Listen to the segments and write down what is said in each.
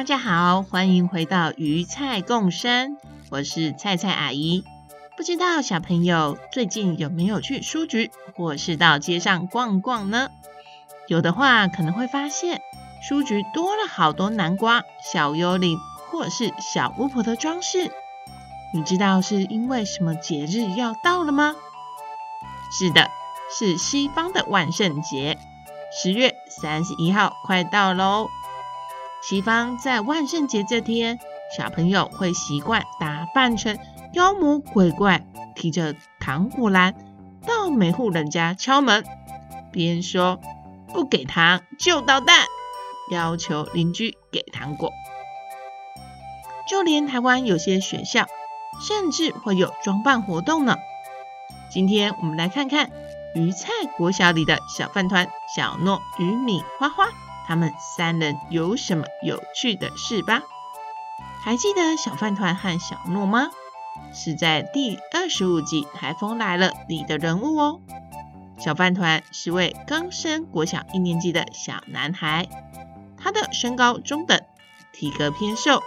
大家好，欢迎回到鱼菜共生，我是菜菜阿姨。不知道小朋友最近有没有去书局或是到街上逛逛呢？有的话，可能会发现书局多了好多南瓜、小幽灵或是小巫婆的装饰。你知道是因为什么节日要到了吗？是的，是西方的万圣节，十月三十一号快到喽。西方在万圣节这天，小朋友会习惯打扮成妖魔鬼怪，提着糖果篮到每户人家敲门，边说不给糖就捣蛋，要求邻居给糖果。就连台湾有些学校，甚至会有装扮活动呢。今天我们来看看鱼菜国小里的小饭团小诺与米花花，他们三人有什么有趣的事吧？还记得小饭团和小诺吗？是在第二十五集《台风来了》里的人物哦。小饭团是位刚升国小一年级的小男孩，他的身高中等，体格偏瘦，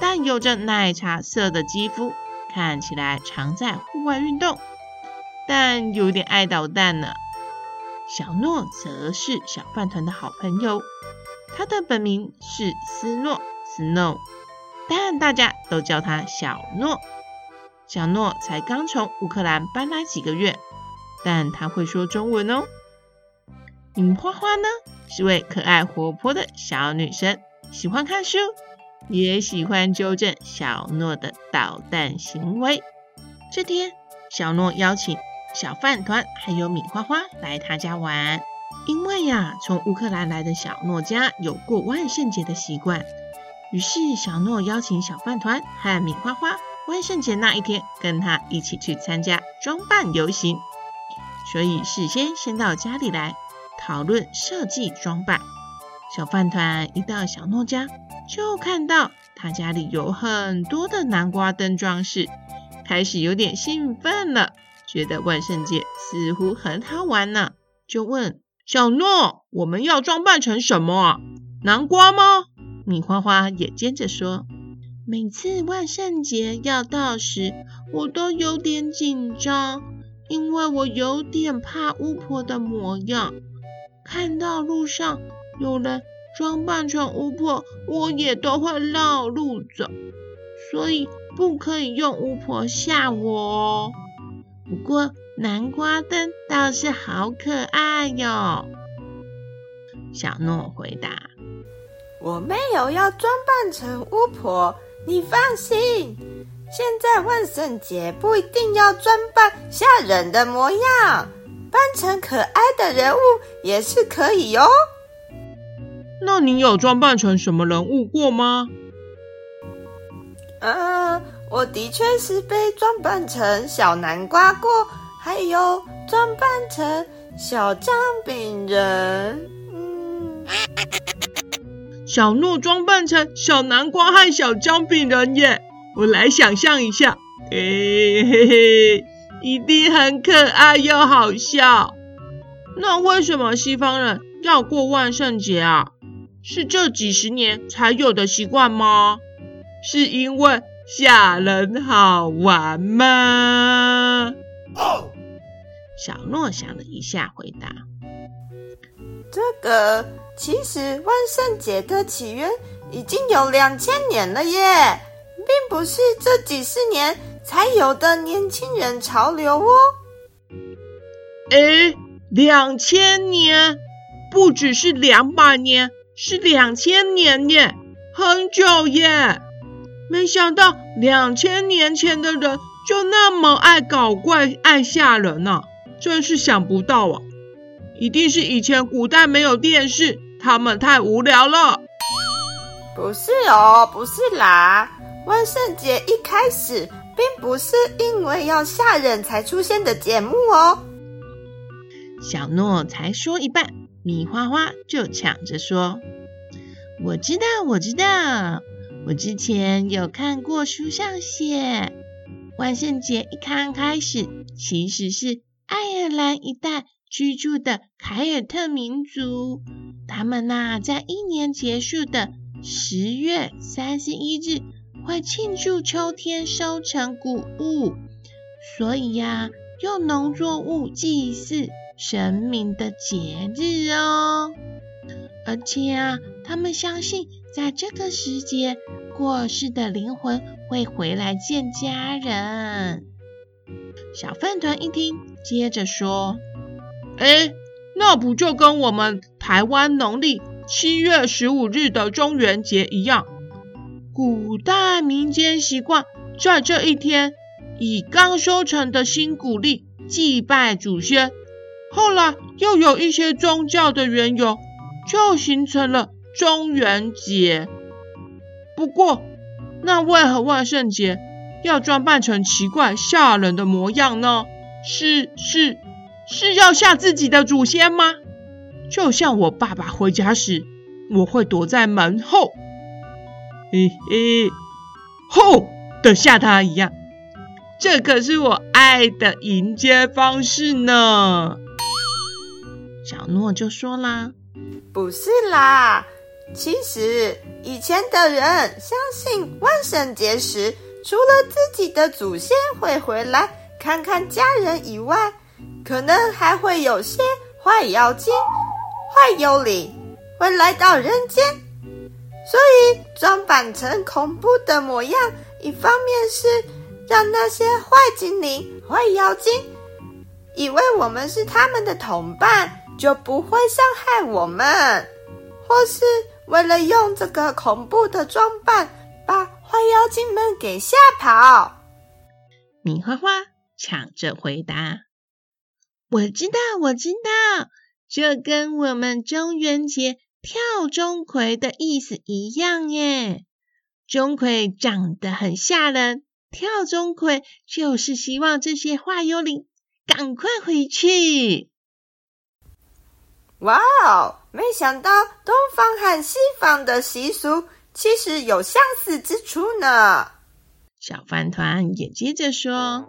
但有着奶茶色的肌肤。看起来常在户外运动，但有点爱捣蛋呢。小诺则是小饭团的好朋友，他的本名是斯诺 （Snow），但大家都叫他小诺。小诺才刚从乌克兰搬来几个月，但他会说中文哦。米花花呢，是位可爱活泼的小女生，喜欢看书。也喜欢纠正小诺的捣蛋行为。这天，小诺邀请小饭团还有米花花来他家玩，因为呀，从乌克兰来的小诺家有过万圣节的习惯，于是小诺邀请小饭团和米花花万圣节那一天跟他一起去参加装扮游行，所以事先先到家里来讨论设计装扮。小饭团一到小诺家，就看到他家里有很多的南瓜灯装饰，开始有点兴奋了，觉得万圣节似乎很好玩呢，就问小诺：“我们要装扮成什么？南瓜吗？”米花花也接着说：“每次万圣节要到时，我都有点紧张，因为我有点怕巫婆的模样，看到路上有人。”装扮成巫婆，我也都会绕路走，所以不可以用巫婆吓我哦。不过南瓜灯倒是好可爱哟。小诺回答：“我没有要装扮成巫婆，你放心。现在万圣节不一定要装扮吓人的模样，扮成可爱的人物也是可以哟。”那你有装扮成什么人物过吗？嗯、呃，我的确是被装扮成小南瓜过，还有装扮成小姜饼人。嗯，小诺装扮成小南瓜和小姜饼人耶，我来想象一下，嘿嘿嘿，一定很可爱又好笑。那为什么西方人要过万圣节啊？是这几十年才有的习惯吗？是因为吓人好玩吗？小诺想了一下，回答：“这个其实万圣节的起源已经有两千年了耶，并不是这几十年才有的年轻人潮流哦。”哎，两千年，不只是两百年。是两千年耶，很久耶！没想到两千年前的人就那么爱搞怪、爱吓人呢，真是想不到啊！一定是以前古代没有电视，他们太无聊了。不是哦，不是啦。万圣节一开始并不是因为要吓人才出现的节目哦。小诺才说一半，米花花就抢着说：“我知道，我知道，我之前有看过书上写，万圣节一刚开始，其实是爱尔兰一带居住的凯尔特民族，他们呐、啊，在一年结束的十月三十一日，会庆祝秋天收成谷物，所以呀、啊，用农作物祭祀神明的节日哦。而且啊，他们相信在这个时节，过世的灵魂会回来见家人。小饭团一听，接着说：“哎，那不就跟我们台湾农历七月十五日的中元节一样？古代民间习惯在这一天以刚收成的新谷粒祭拜祖先，后来又有一些宗教的缘由，就形成了中元节。”不过，那为何万圣节要装扮成奇怪吓人的模样呢？是是是要吓自己的祖先吗？就像我爸爸回家时，我会躲在门后，嘿嘿，吼的吓他一样。这可是我爱的迎接方式呢。小诺就说啦：“不是啦。”其实，以前的人相信万圣节时，除了自己的祖先会回来看看家人以外，可能还会有些坏妖精、坏幽灵会来到人间。所以，装扮成恐怖的模样，一方面是让那些坏精灵、坏妖精以为我们是他们的同伴，就不会伤害我们，或是。为了用这个恐怖的装扮把坏妖精们给吓跑，米花花抢着回答：“我知道，我知道，这跟我们中元节跳钟馗的意思一样耶。钟馗长得很吓人，跳钟馗就是希望这些坏幽灵赶快回去。”哇哦！没想到东方和西方的习俗其实有相似之处呢。小饭团也接着说：“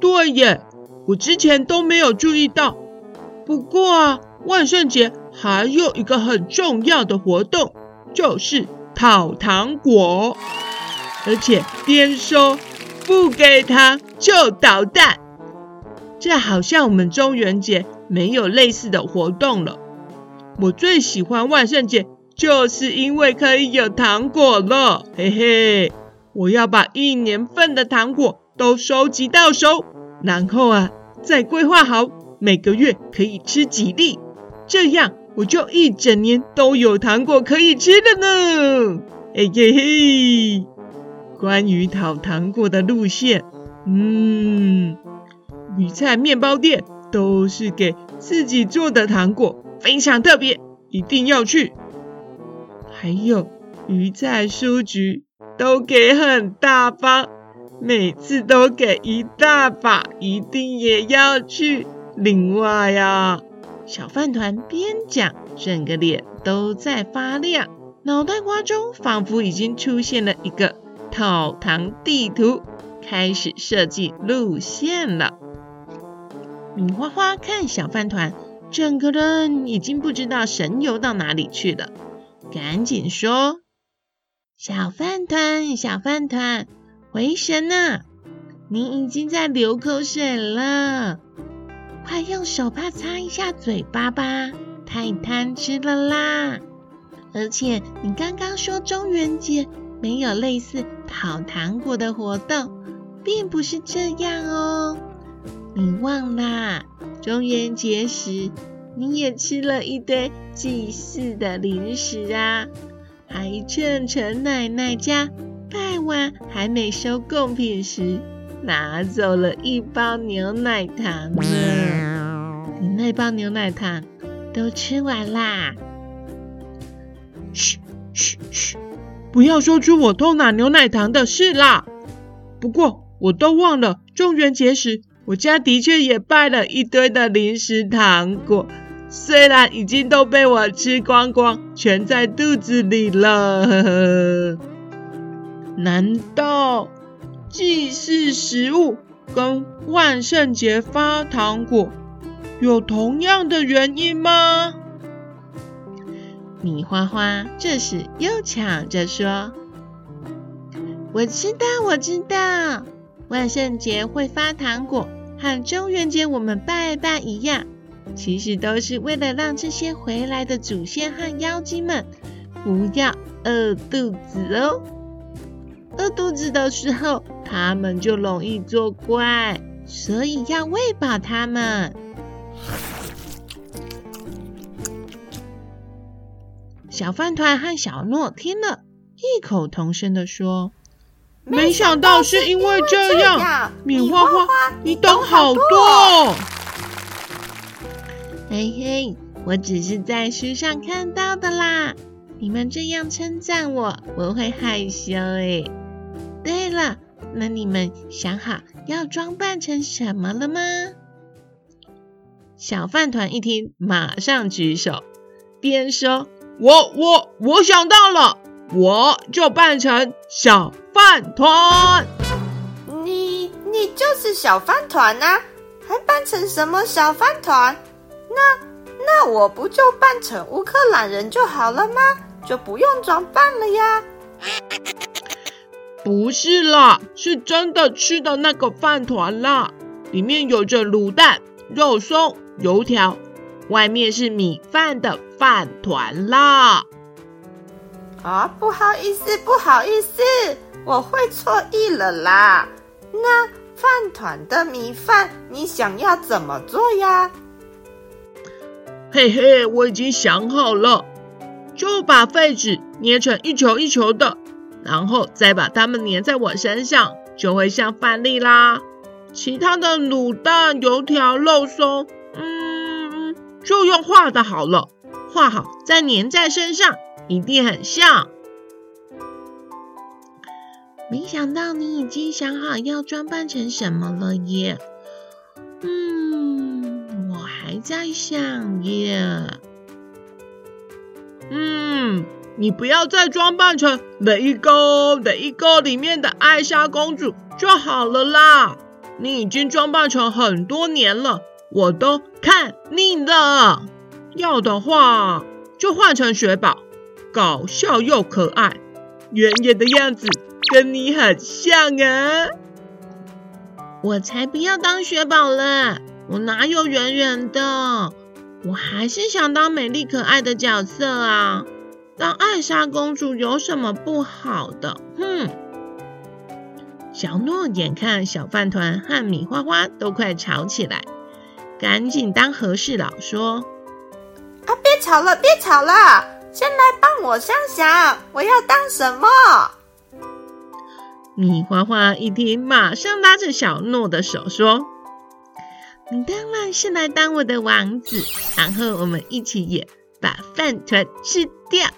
对耶，我之前都没有注意到。不过啊，万圣节还有一个很重要的活动，就是讨糖果，而且边收不给糖就捣蛋。这好像我们中元节。”没有类似的活动了。我最喜欢万圣节，就是因为可以有糖果了，嘿嘿！我要把一年份的糖果都收集到手，然后啊，再规划好每个月可以吃几粒，这样我就一整年都有糖果可以吃了呢。嘿嘿嘿！关于讨糖果的路线，嗯，鱼菜面包店。都是给自己做的糖果，非常特别，一定要去。还有鱼菜书局都给很大方，每次都给一大把，一定也要去。另外呀，小饭团边讲，整个脸都在发亮，脑袋瓜中仿佛已经出现了一个讨糖地图，开始设计路线了。米花花看小饭团，整个人已经不知道神游到哪里去了，赶紧说：“小饭团，小饭团，回神呐！你已经在流口水了，快用手帕擦一下嘴巴吧，太贪吃了啦！而且你刚刚说中元节没有类似讨糖果的活动，并不是这样哦。”你忘啦？中元节时，你也吃了一堆祭祀的零食啊，还趁陈奶奶家拜完还没收贡品时，拿走了一包牛奶糖呢。你那包牛奶糖都吃完啦？嘘，嘘嘘，不要说出我偷拿牛奶糖的事啦。不过我都忘了，中元节时我家的确也拜了一堆的零食糖果，虽然已经都被我吃光光，全在肚子里了。呵呵，难道祭祀食物跟万圣节发糖果有同样的原因吗？米花花这时又抢着说：“我知道，我知道，万圣节会发糖果，和中元节我们拜拜一样，其实都是为了让这些回来的祖先和妖精们不要饿肚子哦。饿肚子的时候，他们就容易作怪，所以要喂饱他们。”小饭团和小诺听了，异口同声的说：“没想到是因为这样，米花花，你懂好多。”嘿嘿，我只是在书上看到的啦。你们这样称赞我，我会害羞诶。对了，那你们想好要装扮成什么了吗？小饭团一听，马上举手，边说。我我我想到了，我就扮成小饭团。你你就是小饭团啊？还扮成什么小饭团？那那我不就扮成乌克兰人就好了吗？就不用装扮了呀？不是啦，是真的吃的那个饭团啦，里面有着卤蛋、肉松、油条。外面是米饭的饭团啦！啊，不好意思，不好意思，我会错意了啦。那饭团的米饭，你想要怎么做呀？嘿嘿，我已经想好了，就把废纸捏成一球一球的，然后再把它们粘在我身上，就会像饭粒啦。其他的卤蛋、油条、肉松，嗯。就用画的好了，画好再粘在身上，一定很像。没想到你已经想好要装扮成什么了耶？嗯，我还在想耶。嗯，你不要再装扮成《雷哥雷哥》里面的艾莎公主就好了啦。你已经装扮成很多年了。我都看腻了，要的话就换成雪宝，搞笑又可爱，圆圆的样子跟你很像啊！我才不要当雪宝嘞，我哪有圆圆的？我还是想当美丽可爱的角色啊！当艾莎公主有什么不好的？哼！小诺眼看小饭团和米花花都快吵起来。赶紧当和事佬说：“啊，别吵了，别吵了，先来帮我想想，我要当什么？”米花花一听，马上拉着小诺的手说：“你当然是来当我的王子，然后我们一起演把饭团吃掉。”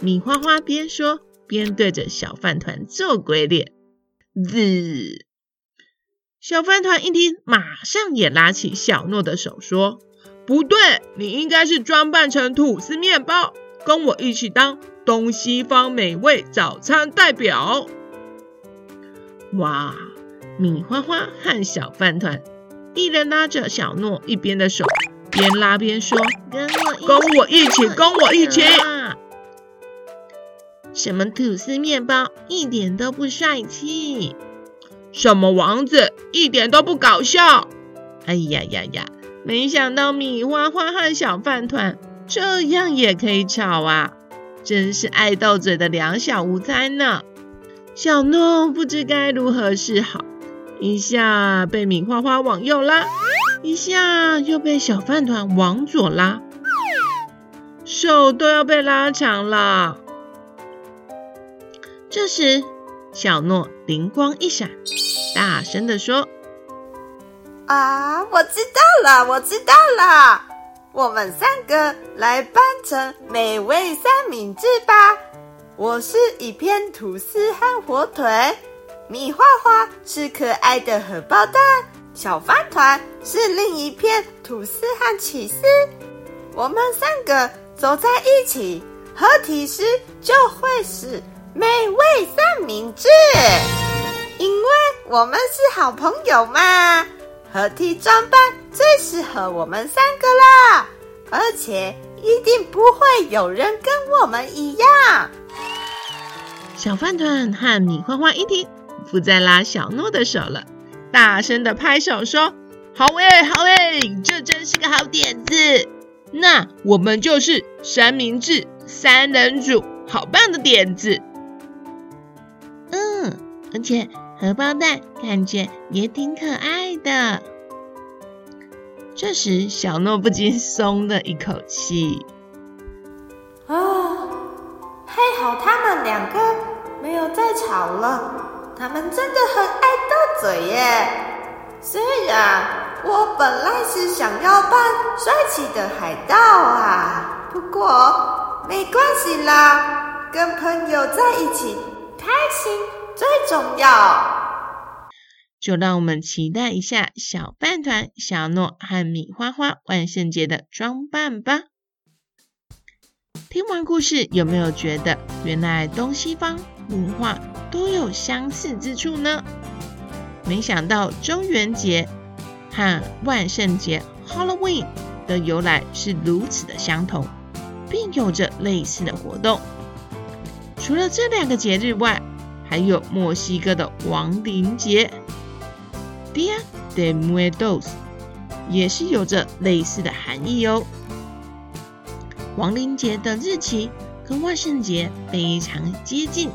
米花花边说边对着小饭团做鬼脸，滋。小饭团一听，马上也拉起小诺的手说：“不对，你应该是装扮成吐司面包，跟我一起当东西方美味早餐代表。”哇！米花花和小饭团一人拉着小诺一边的手，边拉边说：“跟我跟我一起，跟我一起！”什么吐司面包，一点都不帅气。什么王子一点都不搞笑！哎呀呀呀！没想到米花花和小饭团这样也可以吵啊！真是爱斗嘴的两小无猜呢。小诺不知该如何是好，一下被米花花往右拉，一下又被小饭团往左拉，手都要被拉长了。这时，小诺灵光一闪，大声地说：“啊，我知道了，我知道了！我们三个来扮成美味三明治吧。我是一片吐司和火腿，米花花是可爱的荷包蛋，小饭团是另一片吐司和起司。我们三个走在一起，合体时就会是美味三明治。因为我们是好朋友嘛，合体装扮最适合我们三个啦，而且一定不会有人跟我们一样。小饭团和米花花一听，不再拉小诺的手了，大声的拍手说：“好诶，好诶，这真是个好点子！那我们就是三明治三人组，好棒的点子！”嗯，而且荷包蛋感觉也挺可爱的。这时，小诺不禁松了一口气。啊，还好他们两个。没有再吵了，他们真的很爱斗嘴耶。虽然我本来是想要扮帅气的海盗啊，不过没关系啦，跟朋友在一起开心最重要。就让我们期待一下小饭团、小诺和米花花万圣节的装扮吧。听完故事，有没有觉得原来东西方文化都有相似之处呢？没想到中元节和万圣节 （Halloween） 的由来是如此的相同，并有着类似的活动。除了这两个节日外，还有墨西哥的亡灵节 （Dia de Muertos） 也是有着类似的含义哦。亡灵节的日期跟万圣节非常接近。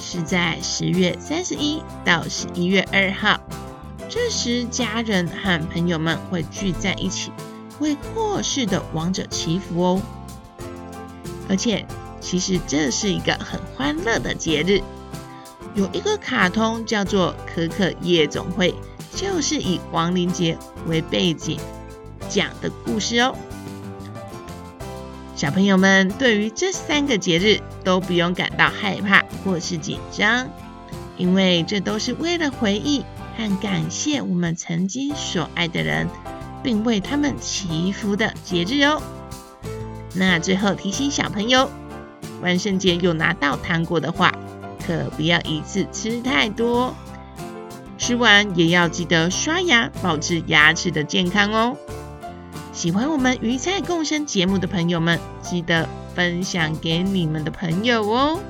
是在十月三十一到十一月二号，这时家人和朋友们会聚在一起，为过世的亡者祈福哦。而且，其实这是一个很欢乐的节日。有一个卡通叫做《可可夜总会》，就是以亡灵节为背景讲的故事哦。小朋友们对于这三个节日都不用感到害怕或是紧张，因为这都是为了回忆和感谢我们曾经所爱的人，并为他们祈福的节日哦。那最后提醒小朋友，万圣节有拿到糖果的话，可不要一次吃太多，吃完也要记得刷牙，保持牙齿的健康哦。喜欢我们鱼菜共生节目的朋友们，记得分享给你们的朋友哦。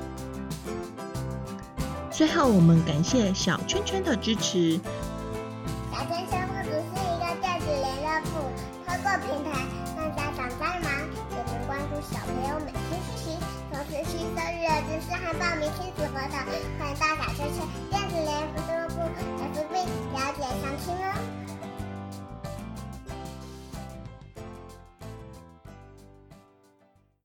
最后，我们感谢小圈圈的支持。